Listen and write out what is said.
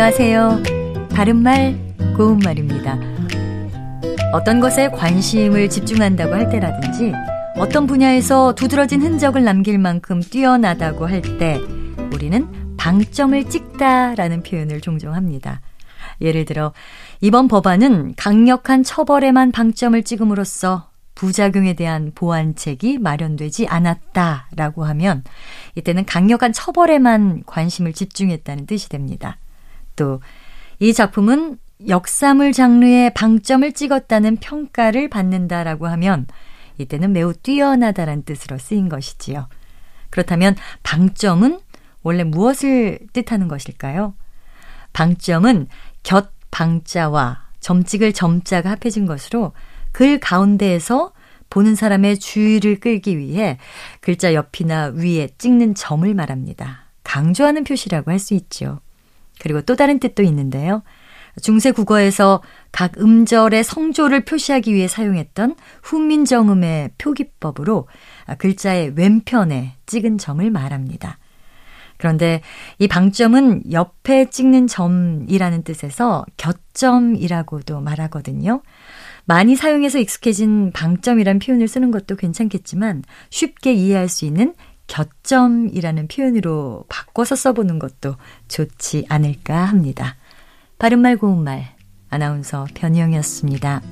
안녕하세요. 바른말, 고운말입니다. 어떤 것에 관심을 집중한다고 할 때라든지 어떤 분야에서 두드러진 흔적을 남길 만큼 뛰어나다고 할 때 우리는 방점을 찍다라는 표현을 종종 합니다. 예를 들어 이번 법안은 강력한 처벌에만 방점을 찍음으로써 부작용에 대한 보완책이 마련되지 않았다라고 하면 이때는 강력한 처벌에만 관심을 집중했다는 뜻이 됩니다. 또이 작품은 역사물 장르에 방점을 찍었다는 평가를 받는다라고 하면 이때는 매우 뛰어나다란 뜻으로 쓰인 것이지요. 그렇다면 방점은 원래 무엇을 뜻하는 것일까요? 방점은 곁 방자와 점찍을 점자가 합해진 것으로 글 가운데에서 보는 사람의 주의를 끌기 위해 글자 옆이나 위에 찍는 점을 말합니다. 강조하는 표시라고 할 수 있죠. 그리고 또 다른 뜻도 있는데요. 중세 국어에서 각 음절의 성조를 표시하기 위해 사용했던 훈민정음의 표기법으로 글자의 왼편에 찍은 점을 말합니다. 그런데 이 방점은 옆에 찍는 점이라는 뜻에서 곁점이라고도 말하거든요. 많이 사용해서 익숙해진 방점이란 표현을 쓰는 것도 괜찮겠지만 쉽게 이해할 수 있는 곁점이라는 표현으로 바꿔서 써보는 것도 좋지 않을까 합니다. 바른말 고운말 아나운서 변희영이었습니다.